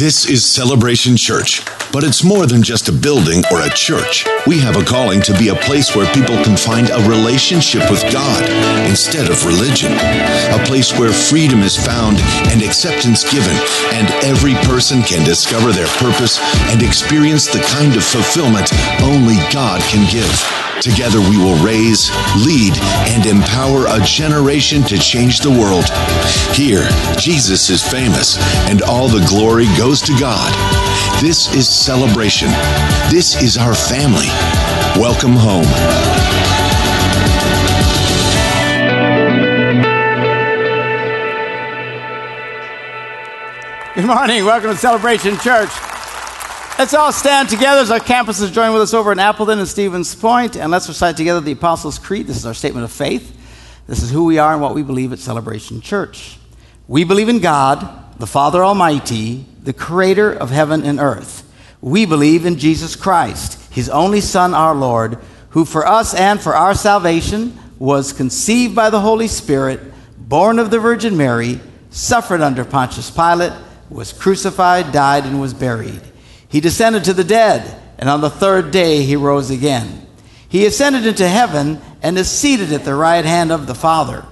This is Celebration Church, but it's more than just a building or a church. We have a calling to be a place where people can find a relationship with God instead of religion. A place where freedom is found and acceptance given, and every person can discover their purpose and experience the kind of fulfillment only God can give. Together we will raise, lead, and empower a generation to change the world. Here, Jesus is famous, and all the glory goes to God. This is celebration. This is our family. Welcome home. Good morning. Welcome to Celebration Church. Let's all stand together as our campuses join with us over in Appleton and Stevens Point, and let's recite together the Apostles' Creed. This is our statement of faith. This is who we are and what we believe at Celebration Church. We believe in God, the Father Almighty, the creator of heaven and earth. We believe in Jesus Christ, his only Son, our Lord, who for us and for our salvation was conceived by the Holy Spirit, born of the Virgin Mary, suffered under Pontius Pilate was crucified, died, and was buried. He descended to the dead, and on the third day he rose again. He ascended into heaven and is seated at the right hand of the Father.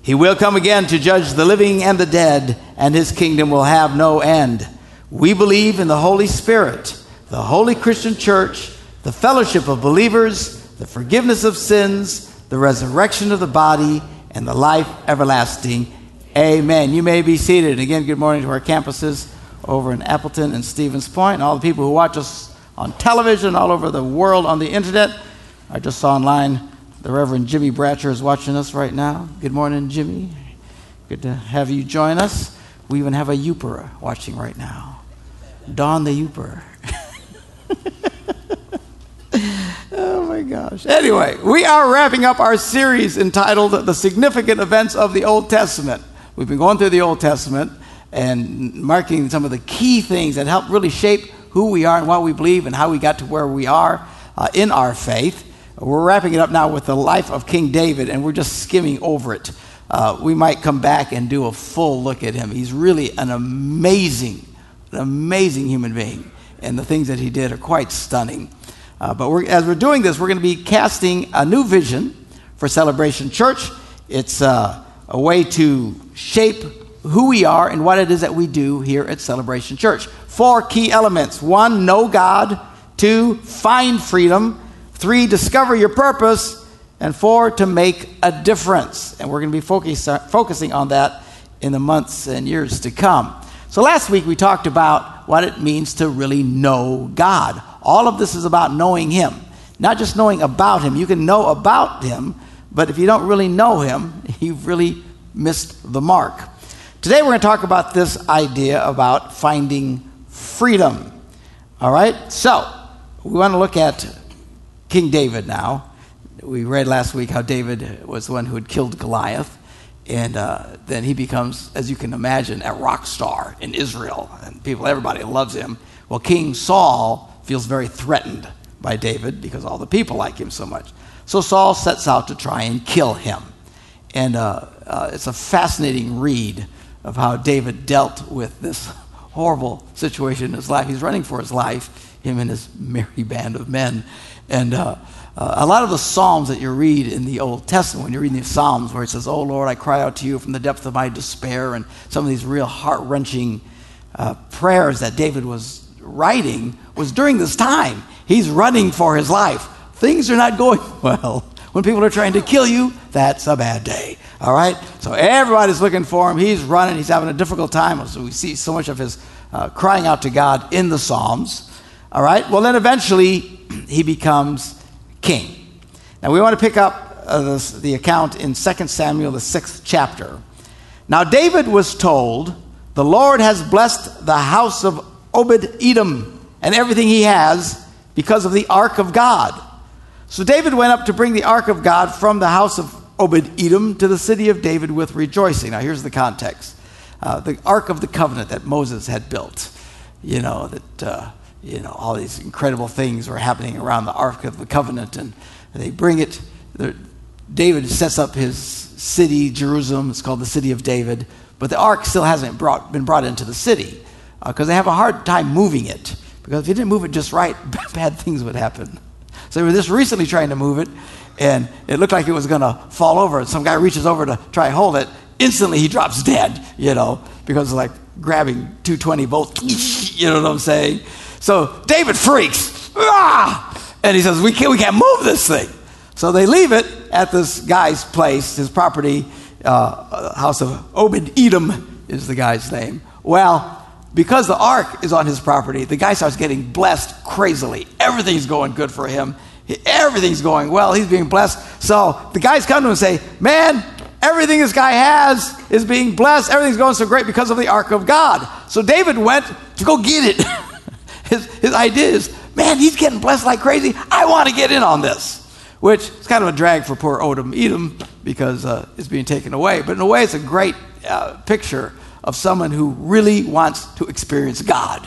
He will come again to judge the living and the dead, and his kingdom will have no end. We believe in the Holy Spirit, the holy Christian church, the fellowship of believers, the forgiveness of sins, the resurrection of the body, and the life everlasting. Amen. You may be seated. Again, good morning to our campuses over in Appleton and Stevens Point, and all the people who watch us on television all over the world on the internet. I just saw online the Reverend Jimmy Bratcher is watching us right now. Good morning, Jimmy. Good to have you join us. We even have a Yooper watching right now. Don the Yooper. oh my gosh. Anyway, we are wrapping up our series entitled The Significant Events of the Old Testament. We've been going through the Old Testament and marking some of the key things that help really shape who we are and what we believe and how we got to where we are uh, in our faith. We're wrapping it up now with the life of King David, and we're just skimming over it. Uh, we might come back and do a full look at him. He's really an amazing, an amazing human being, and the things that he did are quite stunning. Uh, but we're, as we're doing this, we're going to be casting a new vision for Celebration Church. It's uh, a way to shape who we are and what it is that we do here at Celebration Church. Four key elements one, know God. Two, find freedom. Three, discover your purpose. And four, to make a difference. And we're going to be focus, focusing on that in the months and years to come. So last week we talked about what it means to really know God. All of this is about knowing Him, not just knowing about Him. You can know about Him, but if you don't really know Him, you've really missed the mark. Today we're going to talk about this idea about finding freedom. All right? So, we want to look at King David now. We read last week how David was the one who had killed Goliath. And uh, then he becomes, as you can imagine, a rock star in Israel. And people, everybody loves him. Well, King Saul feels very threatened by David because all the people like him so much. So Saul sets out to try and kill him. And uh, uh, it's a fascinating read of how David dealt with this horrible situation in his life. He's running for his life, him and his merry band of men. And uh, a lot of the Psalms that you read in the Old Testament, when you're reading the Psalms where it says, Oh Lord, I cry out to you from the depth of my despair, and some of these real heart wrenching uh, prayers that David was writing, was during this time. He's running for his life. Things are not going well. When people are trying to kill you, that's a bad day. All right? So everybody's looking for him. He's running. He's having a difficult time. So we see so much of his uh, crying out to God in the Psalms. All right? Well, then eventually he becomes king. Now we want to pick up uh, this, the account in 2 Samuel, the sixth chapter. Now David was told, The Lord has blessed the house of Obed Edom and everything he has because of the ark of God. So David went up to bring the ark of God from the house of Obed Edom to the city of David with rejoicing. Now, here's the context uh, the ark of the covenant that Moses had built. You know, that, uh, you know, all these incredible things were happening around the ark of the covenant, and they bring it. David sets up his city, Jerusalem. It's called the city of David, but the ark still hasn't brought, been brought into the city. because uh, they have a hard time moving it. Because if you didn't move it just right, bad things would happen. So they were just recently trying to move it, and it looked like it was going to fall over. Some guy reaches over to try hold it. Instantly, he drops dead, you know, because like grabbing 220 volts, you know what I'm saying? So David freaks, ah! and he says, we can't, we can't move this thing. So they leave it at this guy's place, his property, uh, house of Obed Edom is the guy's name. Well, because the ark is on his property, the guy starts getting blessed crazily. Everything's going good for him. Everything's going well. He's being blessed. So the guys come to him and say, Man, everything this guy has is being blessed. Everything's going so great because of the ark of God. So David went to go get it. his, his idea is, Man, he's getting blessed like crazy. I want to get in on this. Which is kind of a drag for poor Odom Edom because uh, it's being taken away. But in a way, it's a great uh, picture of someone who really wants to experience God.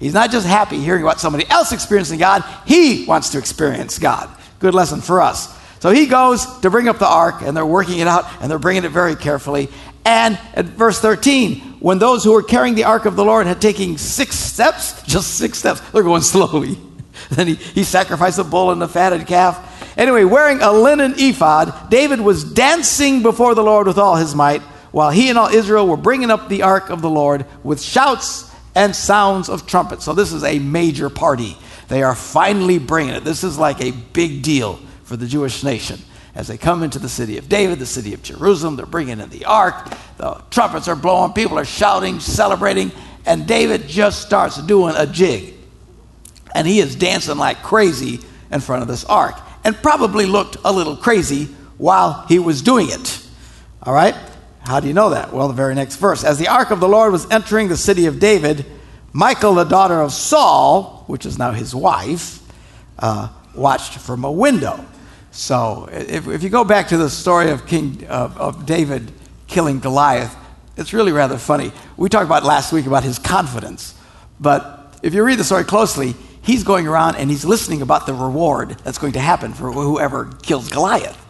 He's not just happy hearing about somebody else experiencing God, he wants to experience God. Good lesson for us. So he goes to bring up the ark, and they're working it out, and they're bringing it very carefully. And at verse 13, when those who were carrying the ark of the Lord had taken six steps, just six steps, they're going slowly. then he, he sacrificed a bull and a fatted calf. Anyway, wearing a linen ephod, David was dancing before the Lord with all his might while he and all Israel were bringing up the ark of the Lord with shouts and sounds of trumpets. So this is a major party. They are finally bringing it. This is like a big deal for the Jewish nation. As they come into the city of David, the city of Jerusalem, they're bringing in the ark. The trumpets are blowing, people are shouting, celebrating, and David just starts doing a jig. And he is dancing like crazy in front of this ark, and probably looked a little crazy while he was doing it. All right? How do you know that? Well, the very next verse. As the ark of the Lord was entering the city of David, Michal, the daughter of Saul, which is now his wife, uh, watched from a window. So, if, if, you go back to the story of King of, of David killing Goliath, it's really rather funny. We talked about last week about his confidence, but if you read the story closely, he's going around and he's listening about the reward that's going to happen for whoever kills Goliath.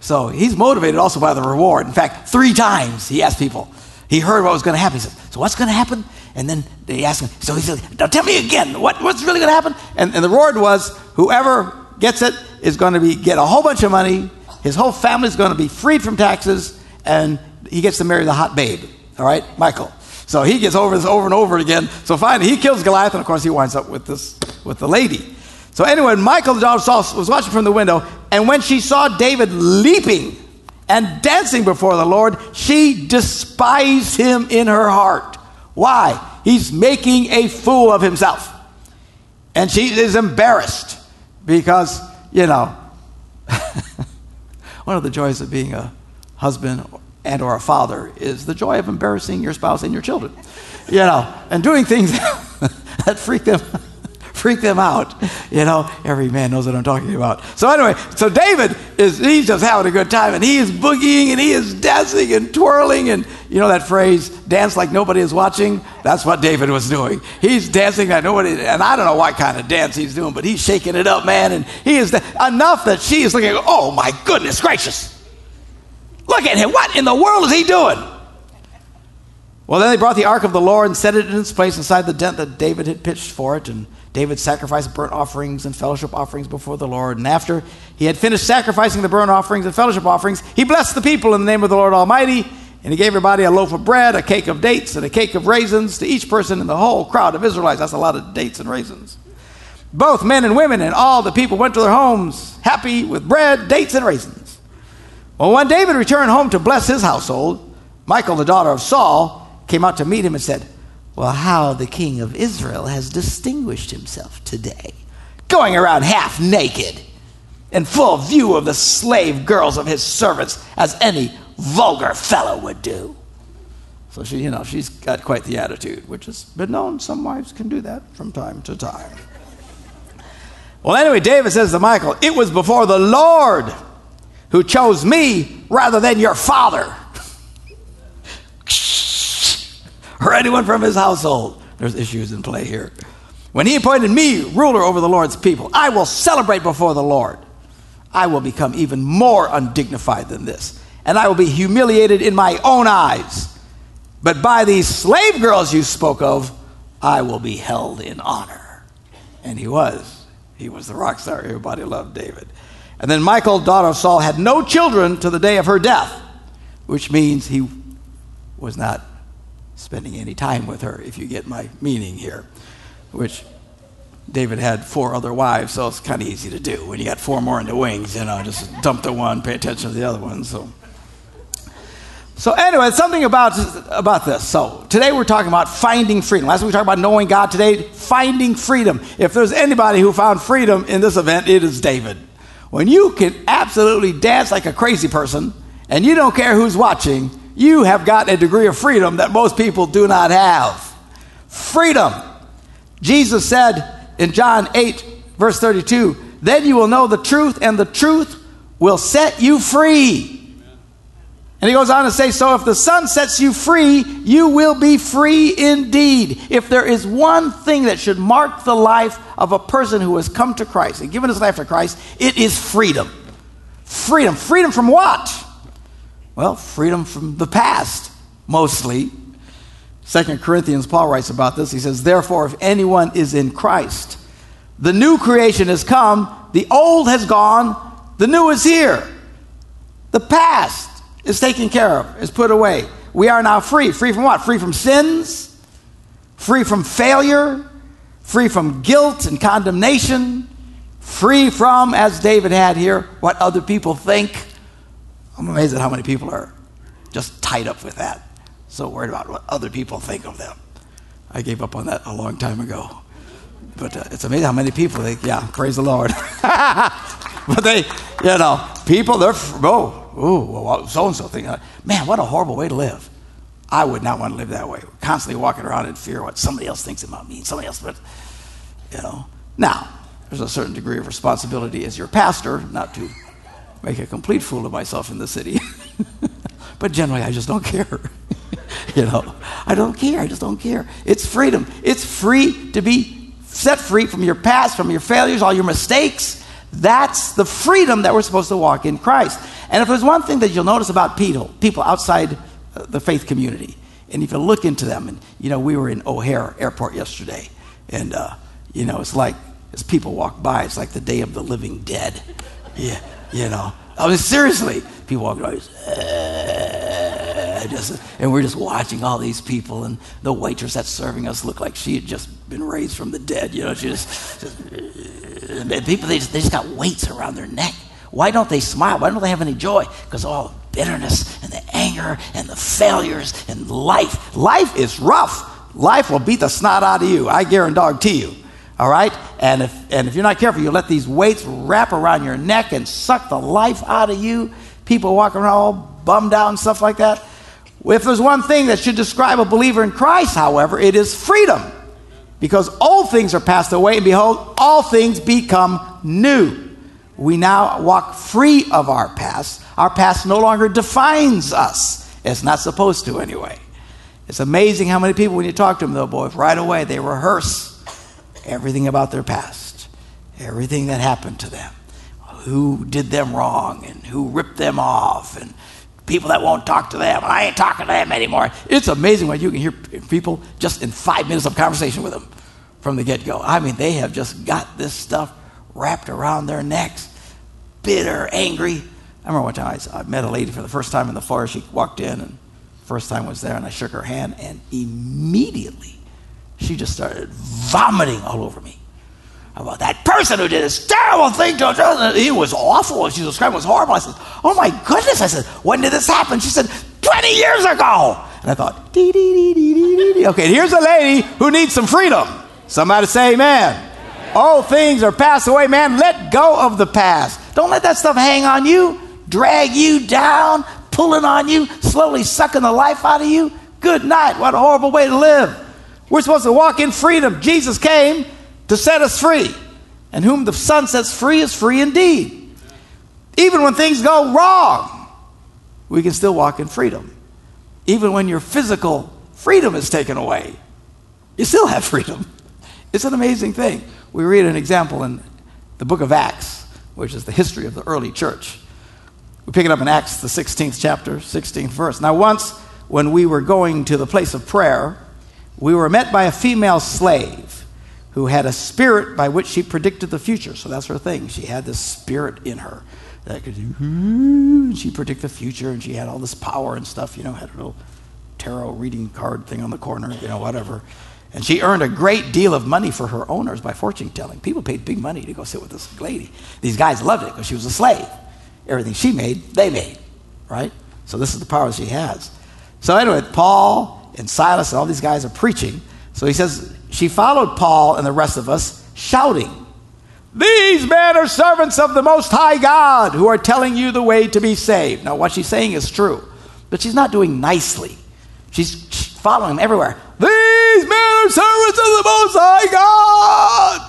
So he's motivated also by the reward. In fact, three times he asked people. He heard what was going to happen. He said, So what's going to happen? And then they asked him, So he said, Now tell me again, what, what's really going to happen? And, and the reward was whoever gets it is going to be, get a whole bunch of money. His whole family is going to be freed from taxes, and he gets to marry the hot babe. All right, Michal. So he gets over this over and over again. So finally, he kills Goliath, and of course, he winds up with this with the lady. So anyway, Michal the daughter Saul, was watching from the window, and when she saw David leaping and dancing before the Lord, she despised him in her heart. Why? He's making a fool of himself. And she is embarrassed because, you know, one of the joys of being a husband and or a father is the joy of embarrassing your spouse and your children. You know, and doing things that freak them freak them out. You know, every man knows what I'm talking about. So anyway, so David is he's just having a good time and he is boogieing and he is dancing and twirling and you know that phrase, dance like nobody is watching? That's what David was doing. He's dancing like nobody and I don't know what kind of dance he's doing, but he's shaking it up, man, and he is enough that she is looking, oh my goodness gracious. Look at him. What in the world is he doing? Well, then they brought the ark of the Lord and set it in its place inside the tent that David had pitched for it. And David sacrificed burnt offerings and fellowship offerings before the Lord. And after he had finished sacrificing the burnt offerings and fellowship offerings, he blessed the people in the name of the Lord Almighty. And he gave everybody a loaf of bread, a cake of dates, and a cake of raisins to each person in the whole crowd of Israelites. That's a lot of dates and raisins. Both men and women and all the people went to their homes happy with bread, dates, and raisins. Well, when David returned home to bless his household, Michal, the daughter of Saul, came out to meet him and said, well, how the king of Israel has distinguished himself today, going around half naked in full view of the slave girls of his servants, as any vulgar fellow would do. So she, you know, she's got quite the attitude, which has been known. Some wives can do that from time to time. Well, anyway, David says to Michal, It was before the Lord who chose me rather than your father or anyone from his household. There's issues in play here. When he appointed me ruler over the Lord's people, I will celebrate before the Lord. I will become even more undignified than this, and I will be humiliated in my own eyes. But by these slave girls you spoke of, I will be held in honor. And he was. He was the rock star. Everybody loved David. And then Michal, daughter of Saul, had no children to the day of her death, which means he was not spending any time with her, if you get my meaning here. Which David had four other wives, so it's kind of easy to do. When you got four more in the wings, you know, just dump the one, pay attention to the other one. So. So anyway, something about, about this. So today we're talking about finding freedom. Last week we talked about knowing God. Today, finding freedom. If there's anybody who found freedom in this event, it is David. When you can absolutely dance like a crazy person and you don't care who's watching, you have got a degree of freedom that most people do not have. Freedom. Jesus said in John 8, verse 32, then you will know the truth, and the truth will set you free. And he goes on to say, So if the Son sets you free, you will be free indeed. If there is one thing that should mark the life of a person who has come to Christ and given his life to Christ, it is freedom. Freedom. Freedom from what? Well, freedom from the past, mostly. Second Corinthians, Paul writes about this. He says, Therefore, if anyone is in Christ, the new creation has come, the old has gone, the new is here. The past is taken care of, is put away. We are now free. Free from what? Free from sins, free from failure, free from guilt and condemnation, free from, as David had here, what other people think. I'm amazed at how many people are just tied up with that. So worried about what other people think of them. I gave up on that a long time ago. But uh, it's amazing how many people think, yeah, praise the Lord. but they, you know, people, they're, oh, ooh, well, so and so thing. Man, what a horrible way to live. I would not want to live that way. Constantly walking around in fear what somebody else thinks about me. Somebody else, but you know. Now, there's a certain degree of responsibility as your pastor not to make a complete fool of myself in the city. but generally, I just don't care. you know, I don't care. I just don't care. It's freedom. It's free to be set free from your past, from your failures, all your mistakes. That's the freedom that we're supposed to walk in Christ. And if there's one thing that you'll notice about people, people outside uh, the faith community, and if you look into them, and you know, we were in O'Hare Airport yesterday, and uh, you know, it's like as people walk by, it's like the day of the living dead. Yeah, you know. I mean, seriously, people walk by, uh, just, and we're just watching all these people, and the waitress that's serving us looked like she had just been raised from the dead. You know, she just, just people they just, they just got weights around their neck. Why don't they smile? Why don't they have any joy? Because all the bitterness and the anger and the failures and life. Life is rough. Life will beat the snot out of you. I guarantee you. All right? And if, and if you're not careful, you let these weights wrap around your neck and suck the life out of you. People walking around all bummed out and stuff like that. If there's one thing that should describe a believer in Christ, however, it is freedom. Because all things are passed away, and behold, all things become new we now walk free of our past. Our past no longer defines us. It's not supposed to, anyway. It's amazing how many people, when you talk to them, though, boy, right away they rehearse everything about their past, everything that happened to them, who did them wrong, and who ripped them off, and people that won't talk to them. I ain't talking to them anymore. It's amazing what you can hear people just in five minutes of conversation with them from the get go. I mean, they have just got this stuff wrapped around their necks, bitter, angry. I remember one time I, met a lady for the first time in the forest. She walked in, and first time was there, and I shook her hand, and immediately she just started vomiting all over me about that person who did this terrible thing to her. It was awful. She described was horrible. I said, Oh my goodness. I said, When did this happen? She said, 20 years ago. And I thought, dee, dee, dee, dee, dee, dee, Okay, here's a lady who needs some freedom. Somebody say amen. All things are passed away, man. Let go of the past. Don't let that stuff hang on you, drag you down, pulling on you, slowly sucking the life out of you. Good night. What a horrible way to live. We're supposed to walk in freedom. Jesus came to set us free. And whom the Son sets free is free indeed. Even when things go wrong, we can still walk in freedom. Even when your physical freedom is taken away, you still have freedom. It's an amazing thing we read an example in the book of Acts, which is the history of the early church. We pick it up in Acts, the 16th chapter, 16th verse. Now, once when we were going to the place of prayer, we were met by a female slave who had a spirit by which she predicted the future. So that's her thing. She had this spirit in her that could she predict the future, and she had all this power and stuff, you know, had a little tarot reading card thing on the corner, you know, whatever. And she earned a great deal of money for her owners by fortune telling. People paid big money to go sit with this lady. These guys loved it because she was a slave. Everything she made, they made, right? So this is the power she has. So anyway, Paul and Silas and all these guys are preaching. So he says, she followed Paul and the rest of us, shouting, These men are servants of the Most High God who are telling you the way to be saved. Now, what she's saying is true, but she's not doing nicely. She's following him everywhere. These men are servants of the Most High God.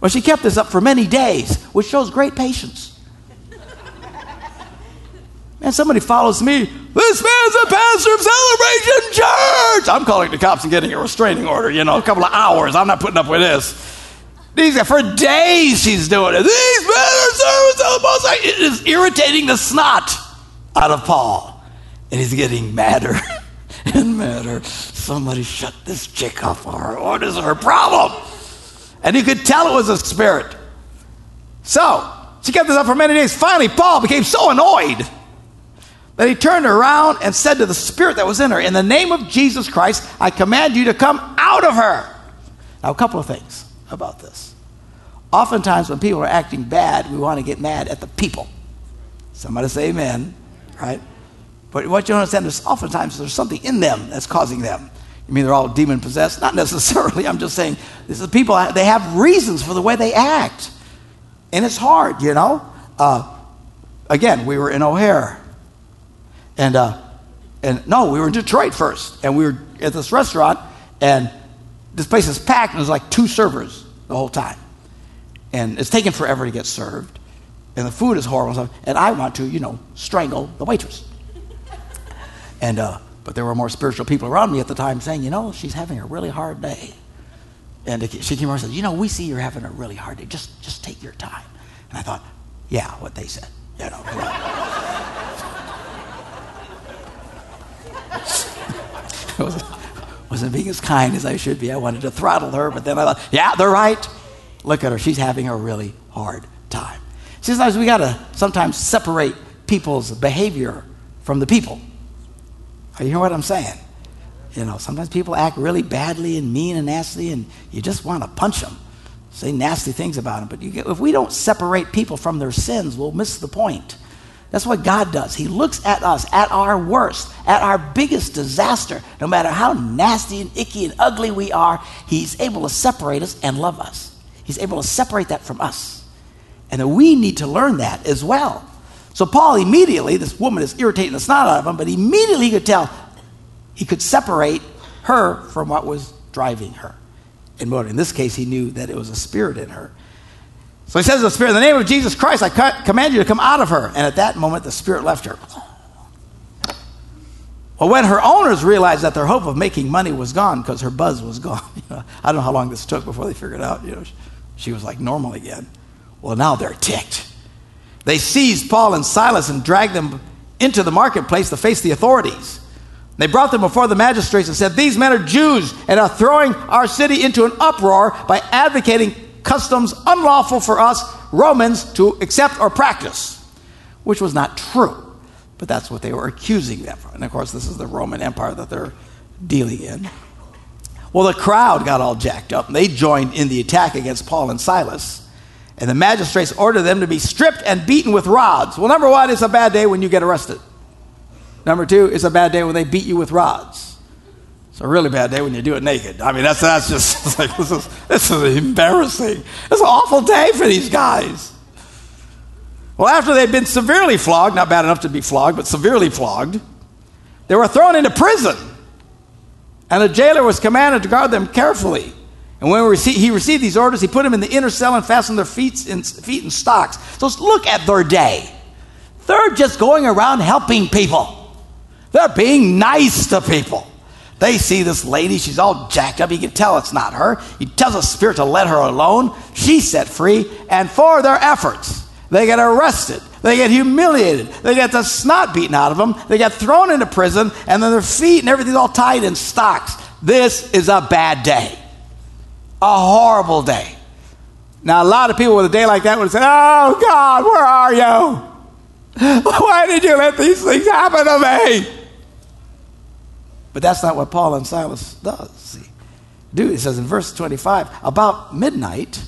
Well, she kept this up for many days, which shows great patience. And somebody follows me. This man's a pastor of Celebration Church. I'm calling the cops and getting a restraining order, you know, a couple of hours. I'm not putting up with this. These for days she's doing it. These men are servants of the Most High. It is irritating the snot out of Paul. And he's getting madder and madder. Somebody shut this chick up her. What is her problem? And you could tell it was a spirit. So, she kept this up for many days. Finally, Paul became so annoyed that he turned around and said to the spirit that was in her, In the name of Jesus Christ, I command you to come out of her. Now, a couple of things about this. Oftentimes, when people are acting bad, we want to get mad at the people. Somebody say amen, right? But what you don't understand is oftentimes there's something in them that's causing them. You mean they're all demon possessed? Not necessarily. I'm just saying this is people, they have reasons for the way they act. And it's hard, you know? Uh, again, we were in O'Hare and, uh, and no, we were in Detroit first. And we were at this restaurant, and this place is packed, and there's like two servers the whole time. And it's taking forever to get served. And the food is horrible. And I want to, you know, strangle the waitress. And, uh, but there were more spiritual people around me at the time saying, you know, she's having a really hard day. And she came over and said, you know, we see you're having a really hard day. Just, just take your time. And I thought, yeah, what they said. You know. wasn't, wasn't being as kind as I should be. I wanted to throttle her, but then I thought, yeah, they're right. Look at her. She's having a really hard time. Sometimes we got to sometimes separate people's behavior from the people. You hear what I'm saying? You know, sometimes people act really badly and mean and nasty, and you just want to punch them, say nasty things about them. But get, if we don't separate people from their sins, we'll miss the point. That's what God does. He looks at us, at our worst, at our biggest disaster. No matter how nasty and icky and ugly we are, He's able to separate us and love us. He's able to separate that from us. And we need to learn that as well. So, Paul immediately, this woman is irritating the snot out of him, but immediately he could tell he could separate her from what was driving her. In, in this case, he knew that it was a spirit in her. So he says to the spirit, In the name of Jesus Christ, I command you to come out of her. And at that moment, the spirit left her. Well, when her owners realized that their hope of making money was gone because her buzz was gone, you know, I don't know how long this took before they figured out, you know, she was like normal again. Well, now they're ticked. They seized Paul and Silas and dragged them into the marketplace to face the authorities. They brought them before the magistrates and said, These men are Jews and are throwing our city into an uproar by advocating customs unlawful for us Romans to accept or practice, which was not true. But that's what they were accusing them of. And of course, this is the Roman Empire that they're dealing in. Well, the crowd got all jacked up and they joined in the attack against Paul and Silas. And the magistrates ordered them to be stripped and beaten with rods. Well, number one, it's a bad day when you get arrested. Number two, it's a bad day when they beat you with rods. It's a really bad day when you do it naked. I mean, that's, that's just like, this is, this is embarrassing. It's an awful day for these guys. Well, after they'd been severely flogged, not bad enough to be flogged, but severely flogged, they were thrown into prison. And the jailer was commanded to guard them carefully. And when he received these orders, he put them in the inner cell and fastened their feet in, feet in stocks. So look at their day. They're just going around helping people, they're being nice to people. They see this lady, she's all jacked up. You can tell it's not her. He tells the spirit to let her alone. She's set free, and for their efforts, they get arrested. They get humiliated. They get the snot beaten out of them. They get thrown into prison, and then their feet and everything's all tied in stocks. This is a bad day, a horrible day. Now, a lot of people with a day like that would say, Oh, God, where are you? Why did you let these things happen to me? But that's not what Paul and Silas does. See, do it says in verse 25, about midnight,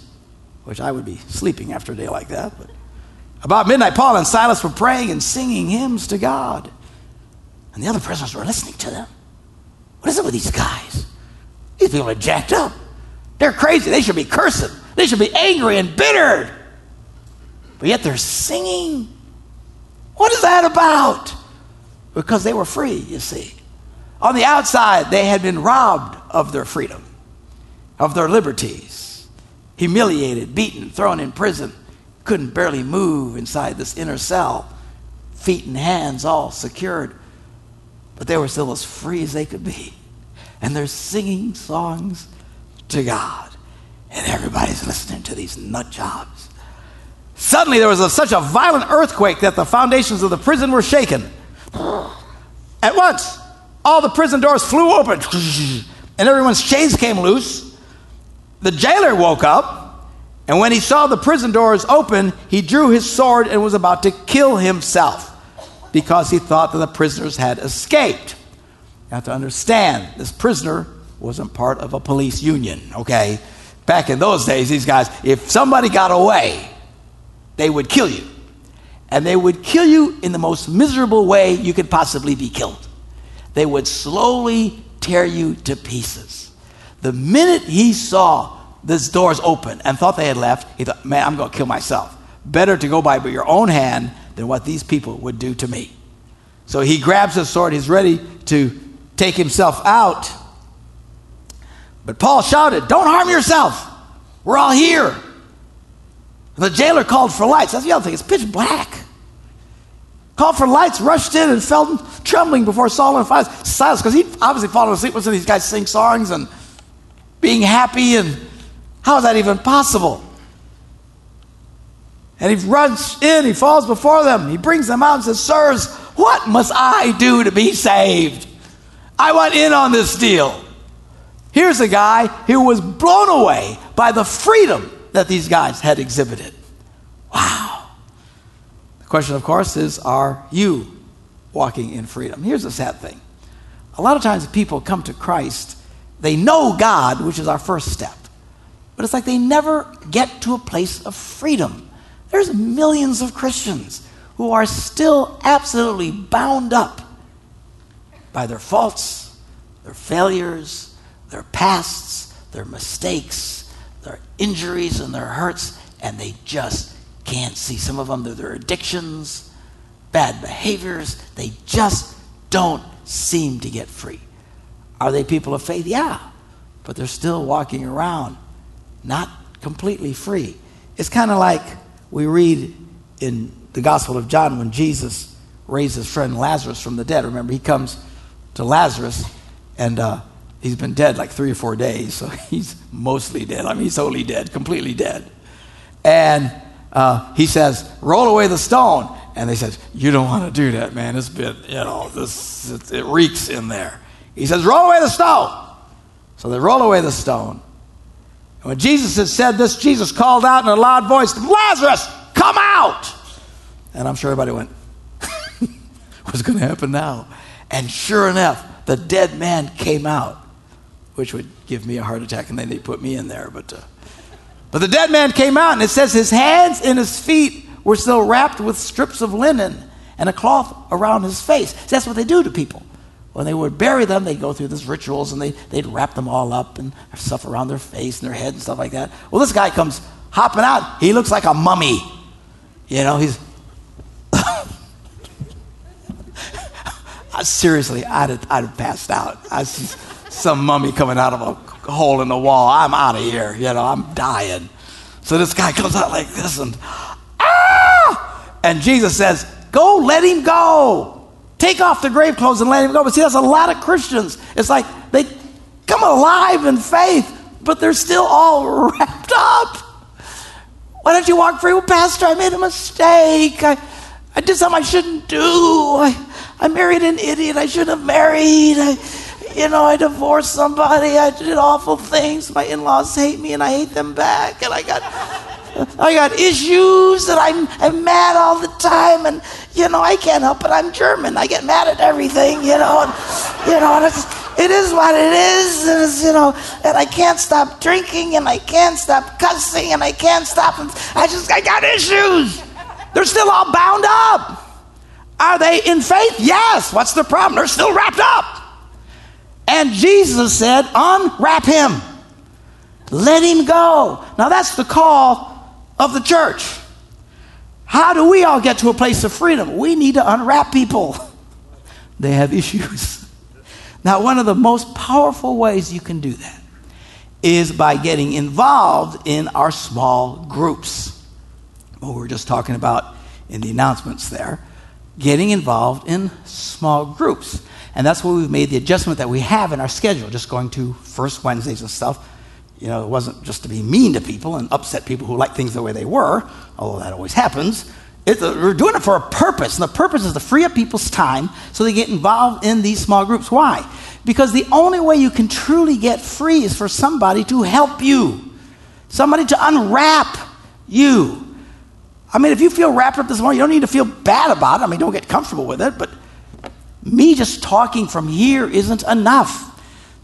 which I would be sleeping after a day like that, but about midnight, Paul and Silas were praying and singing hymns to God. And the other prisoners were listening to them. What is it with these guys? These people are jacked up. They're crazy. They should be cursing. They should be angry and bitter. But yet they're singing. What is that about? Because they were free, you see. On the outside, they had been robbed of their freedom, of their liberties, humiliated, beaten, thrown in prison, couldn't barely move inside this inner cell, feet and hands all secured. But they were still as free as they could be. And they're singing songs to God. And everybody's listening to these nut jobs. Suddenly, there was a, such a violent earthquake that the foundations of the prison were shaken. At once, all the prison doors flew open, and everyone's chains came loose. The jailer woke up, and when he saw the prison doors open, he drew his sword and was about to kill himself because he thought that the prisoners had escaped. You have to understand, this prisoner wasn't part of a police union, okay? Back in those days, these guys, if somebody got away, they would kill you. And they would kill you in the most miserable way you could possibly be killed. They would slowly tear you to pieces. The minute he saw these doors open and thought they had left, he thought, man, I'm going to kill myself. Better to go by your own hand than what these people would do to me. So he grabs his sword, he's ready to take himself out. But Paul shouted, Don't harm yourself. We're all here. The jailer called for lights. That's the other thing, it's pitch black. Called for lights, rushed in, and fell trembling before Saul and Silas because he obviously fallen asleep listening these guys sing songs and being happy. And how is that even possible? And he runs in, he falls before them, he brings them out and says, Sirs, what must I do to be saved? I want in on this deal. Here's a guy who was blown away by the freedom that these guys had exhibited. Wow. The question, of course, is are you walking in freedom? Here's the sad thing a lot of times people come to Christ, they know God, which is our first step, but it's like they never get to a place of freedom. There's millions of Christians who are still absolutely bound up by their faults, their failures, their pasts, their mistakes, their injuries, and their hurts, and they just can't see. Some of them, they're their addictions, bad behaviors, they just don't seem to get free. Are they people of faith? Yeah, but they're still walking around not completely free. It's kind of like we read in the Gospel of John when Jesus raised his friend Lazarus from the dead. Remember, he comes to Lazarus and uh, he's been dead like three or four days, so he's mostly dead. I mean, he's totally dead, completely dead. And uh, he says, Roll away the stone. And they says, You don't want to do that, man. It's been, you know, this, it, it reeks in there. He says, Roll away the stone. So they roll away the stone. And when Jesus had said this, Jesus called out in a loud voice, Lazarus, come out! And I'm sure everybody went, What's going to happen now? And sure enough, the dead man came out which would give me a heart attack, and then they put me in there. But, uh, but the dead man came out, and it says his hands and his feet were still wrapped with strips of linen and a cloth around his face. That's what they do to people. When they would bury them, they'd go through these rituals and they, they'd wrap them all up and stuff around their face and their head and stuff like that. Well, this guy comes hopping out. He looks like a mummy. You know, he's. Seriously, I'd have, I'd have passed out. I just, some mummy coming out of a hole in the wall. I'm out of here. You know, I'm dying. So this guy comes out like this and, ah! And Jesus says, Go, let him go. Take off the grave clothes and let him go. But see, that's a lot of Christians. It's like they come alive in faith, but they're still all wrapped up. Why don't you walk free? Well, Pastor, I made a mistake. I, I did something I shouldn't do. I, I married an idiot I shouldn't have married. I, you know, I divorced somebody. I did awful things. My in-laws hate me, and I hate them back. And I got, I got issues, and I'm, I'm mad all the time. And you know, I can't help it. I'm German. I get mad at everything. You know, and, you know, and it's, it is what it is. And it's, you know, and I can't stop drinking, and I can't stop cussing, and I can't stop. And I just, I got issues. They're still all bound up. Are they in faith? Yes. What's the problem? They're still wrapped up. And Jesus said, Unwrap him. Let him go. Now that's the call of the church. How do we all get to a place of freedom? We need to unwrap people. They have issues. Now, one of the most powerful ways you can do that is by getting involved in our small groups. What we were just talking about in the announcements there. Getting involved in small groups. And that's why we've made the adjustment that we have in our schedule, just going to first Wednesdays and stuff. You know, it wasn't just to be mean to people and upset people who like things the way they were, although that always happens. A, we're doing it for a purpose, and the purpose is to free up people's time so they get involved in these small groups. Why? Because the only way you can truly get free is for somebody to help you, somebody to unwrap you. I mean, if you feel wrapped up this morning, you don't need to feel bad about it. I mean, don't get comfortable with it, but me just talking from here isn't enough.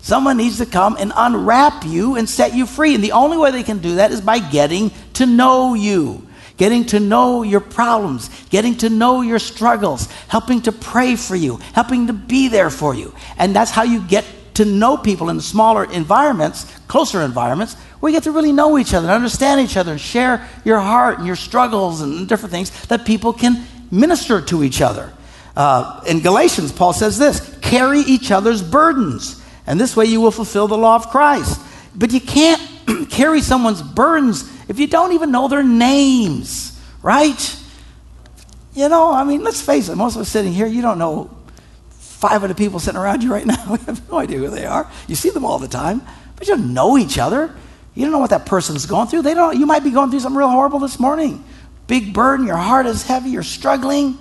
Someone needs to come and unwrap you and set you free. And the only way they can do that is by getting to know you, getting to know your problems, getting to know your struggles, helping to pray for you, helping to be there for you. And that's how you get to know people in smaller environments, closer environments, where you get to really know each other and understand each other and share your heart and your struggles and different things that people can minister to each other. Uh, in Galatians, Paul says this carry each other's burdens, and this way you will fulfill the law of Christ. But you can't carry someone's burdens if you don't even know their names, right? You know, I mean, let's face it, most of us sitting here, you don't know five of the people sitting around you right now. We have no idea who they are. You see them all the time, but you don't know each other. You don't know what that person's going through. They don't. You might be going through something real horrible this morning. Big burden. Your heart is heavy. You're struggling.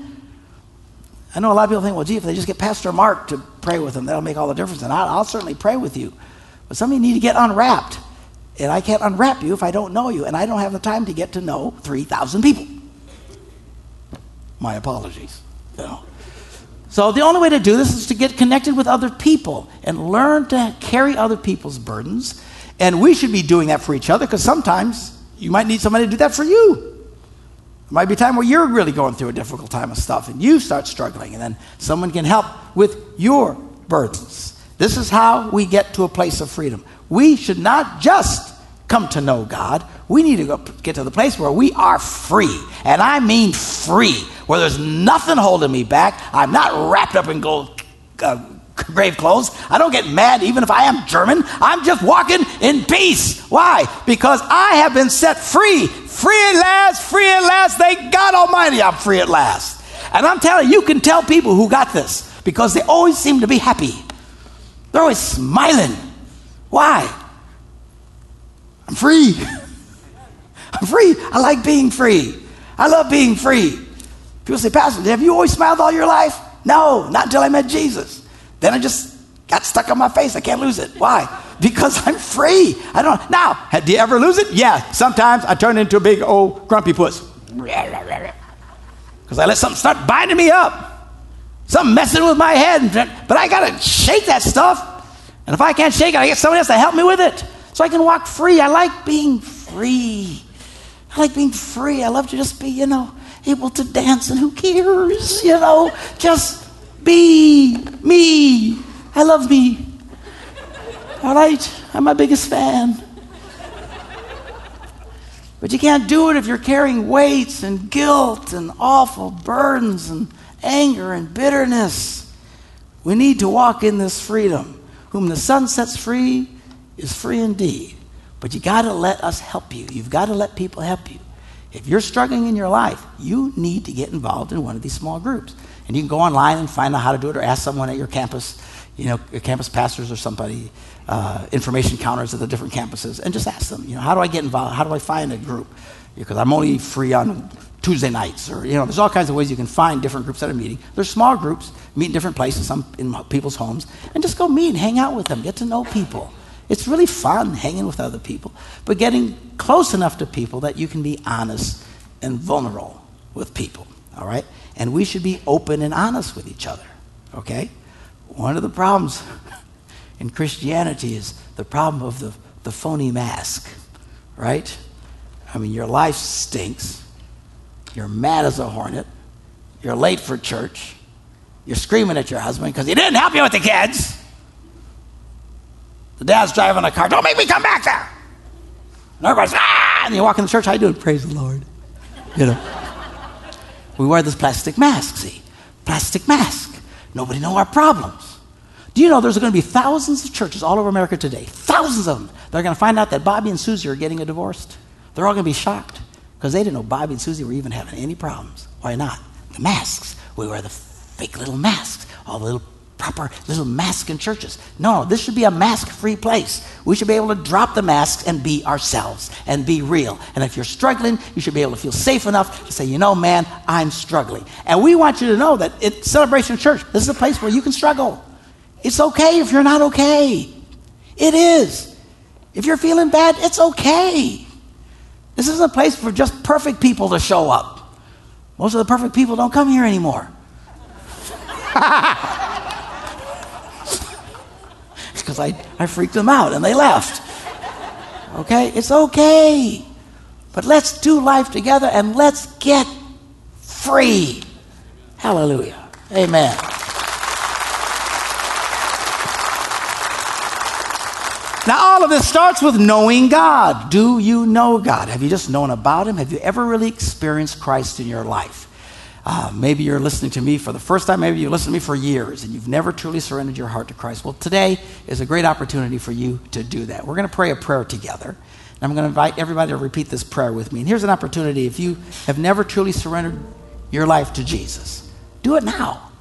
I know a lot of people think, well, gee, if they just get Pastor Mark to pray with them, that'll make all the difference. And I'll, I'll certainly pray with you. But some of you need to get unwrapped. And I can't unwrap you if I don't know you. And I don't have the time to get to know 3,000 people. My apologies. So the only way to do this is to get connected with other people and learn to carry other people's burdens. And we should be doing that for each other because sometimes you might need somebody to do that for you. It might be a time where you're really going through a difficult time of stuff and you start struggling, and then someone can help with your burdens. This is how we get to a place of freedom. We should not just come to know God, we need to go, get to the place where we are free. And I mean free, where there's nothing holding me back. I'm not wrapped up in gold. Uh, grave clothes. I don't get mad even if I am German. I'm just walking in peace. Why? Because I have been set free. Free at last, free at last. Thank God Almighty, I'm free at last. And I'm telling you, you can tell people who got this because they always seem to be happy. They're always smiling. Why? I'm free. I'm free. I like being free. I love being free. People say, Pastor, have you always smiled all your life? No, not until I met Jesus. Then I just got stuck on my face. I can't lose it. Why? Because I'm free. I don't. Now, do you ever lose it? Yeah. Sometimes I turn into a big old grumpy puss. Because I let something start binding me up. Something messing with my head. But I got to shake that stuff. And if I can't shake it, I get somebody else to help me with it. So I can walk free. I like being free. I like being free. I love to just be, you know, able to dance and who cares, you know, just be me. I love me. All right? I'm my biggest fan. But you can't do it if you're carrying weights and guilt and awful burdens and anger and bitterness. We need to walk in this freedom. Whom the Son sets free is free indeed. But you got to let us help you. You've got to let people help you. If you're struggling in your life, you need to get involved in one of these small groups. And you can go online and find out how to do it or ask someone at your campus, you know, your campus pastors or somebody, uh, information counters at the different campuses, and just ask them, you know, how do I get involved? How do I find a group? Because I'm only free on Tuesday nights, or you know, there's all kinds of ways you can find different groups that are meeting. There's small groups, meet in different places, some in people's homes, and just go meet and hang out with them, get to know people. It's really fun hanging with other people, but getting close enough to people that you can be honest and vulnerable with people. All right, and we should be open and honest with each other. Okay, one of the problems in Christianity is the problem of the, the phony mask, right? I mean, your life stinks you're mad as a hornet. You're late for church. You're screaming at your husband because he didn't help you with the kids. The dad's driving a car. Don't make me come back there. And everybody's, ah! And you walk in the church. How you doing? Praise the Lord. You know. We wear this plastic mask, see? Plastic mask. Nobody know our problems. Do you know there's going to be thousands of churches all over America today, thousands of them, they're going to find out that Bobby and Susie are getting a divorce. They're all going to be shocked. Because they didn't know Bobby and Susie were even having any problems. Why not? The masks. We wear the fake little masks, all the little proper little masks in churches. No, this should be a mask free place. We should be able to drop the masks and be ourselves and be real. And if you're struggling, you should be able to feel safe enough to say, you know, man, I'm struggling. And we want you to know that at Celebration Church, this is a place where you can struggle. It's okay if you're not okay. It is. If you're feeling bad, it's okay. This isn't a place for just perfect people to show up. Most of the perfect people don't come here anymore. because I, I freaked them out and they left. Okay? It's okay. But let's do life together and let's get free. Hallelujah. Amen. Now, all of this starts with knowing God. Do you know God? Have you just known about Him? Have you ever really experienced Christ in your life? Uh, maybe you're listening to me for the first time. Maybe you've listened to me for years and you've never truly surrendered your heart to Christ. Well, today is a great opportunity for you to do that. We're going to pray a prayer together. And I'm going to invite everybody to repeat this prayer with me. And here's an opportunity if you have never truly surrendered your life to Jesus, do it now.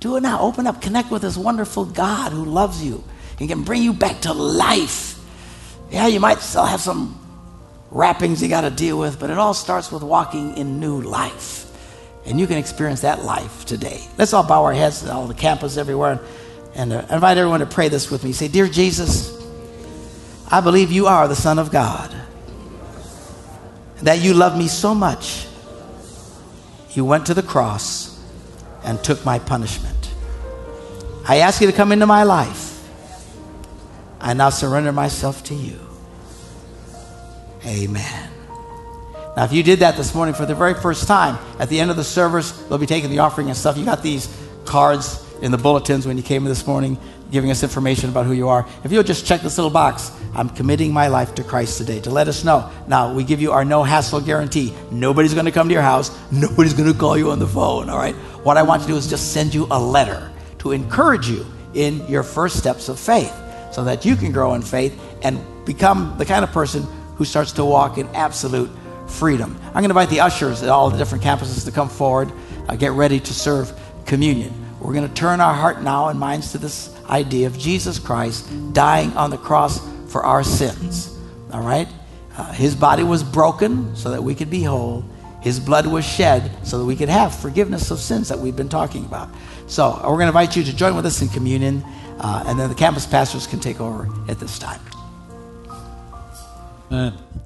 Do it now. Open up, connect with this wonderful God who loves you and can bring you back to life. Yeah, you might still have some wrappings you got to deal with, but it all starts with walking in new life. And you can experience that life today. Let's all bow our heads, all the campus everywhere, and uh, invite everyone to pray this with me. Say, Dear Jesus, I believe you are the Son of God, that you love me so much. You went to the cross and took my punishment. I ask you to come into my life I now surrender myself to you. Amen. Now, if you did that this morning for the very first time, at the end of the service, they'll be taking the offering and stuff. You got these cards in the bulletins when you came this morning, giving us information about who you are. If you'll just check this little box, I'm committing my life to Christ today, to let us know. Now, we give you our no hassle guarantee. Nobody's going to come to your house, nobody's going to call you on the phone, all right? What I want to do is just send you a letter to encourage you in your first steps of faith so that you can grow in faith and become the kind of person who starts to walk in absolute freedom. I'm going to invite the ushers at all the different campuses to come forward, uh, get ready to serve communion. We're going to turn our heart now and minds to this idea of Jesus Christ dying on the cross for our sins. All right? Uh, his body was broken so that we could be whole. His blood was shed so that we could have forgiveness of sins that we've been talking about. So, uh, we're going to invite you to join with us in communion. Uh, and then the campus pastors can take over at this time. Amen.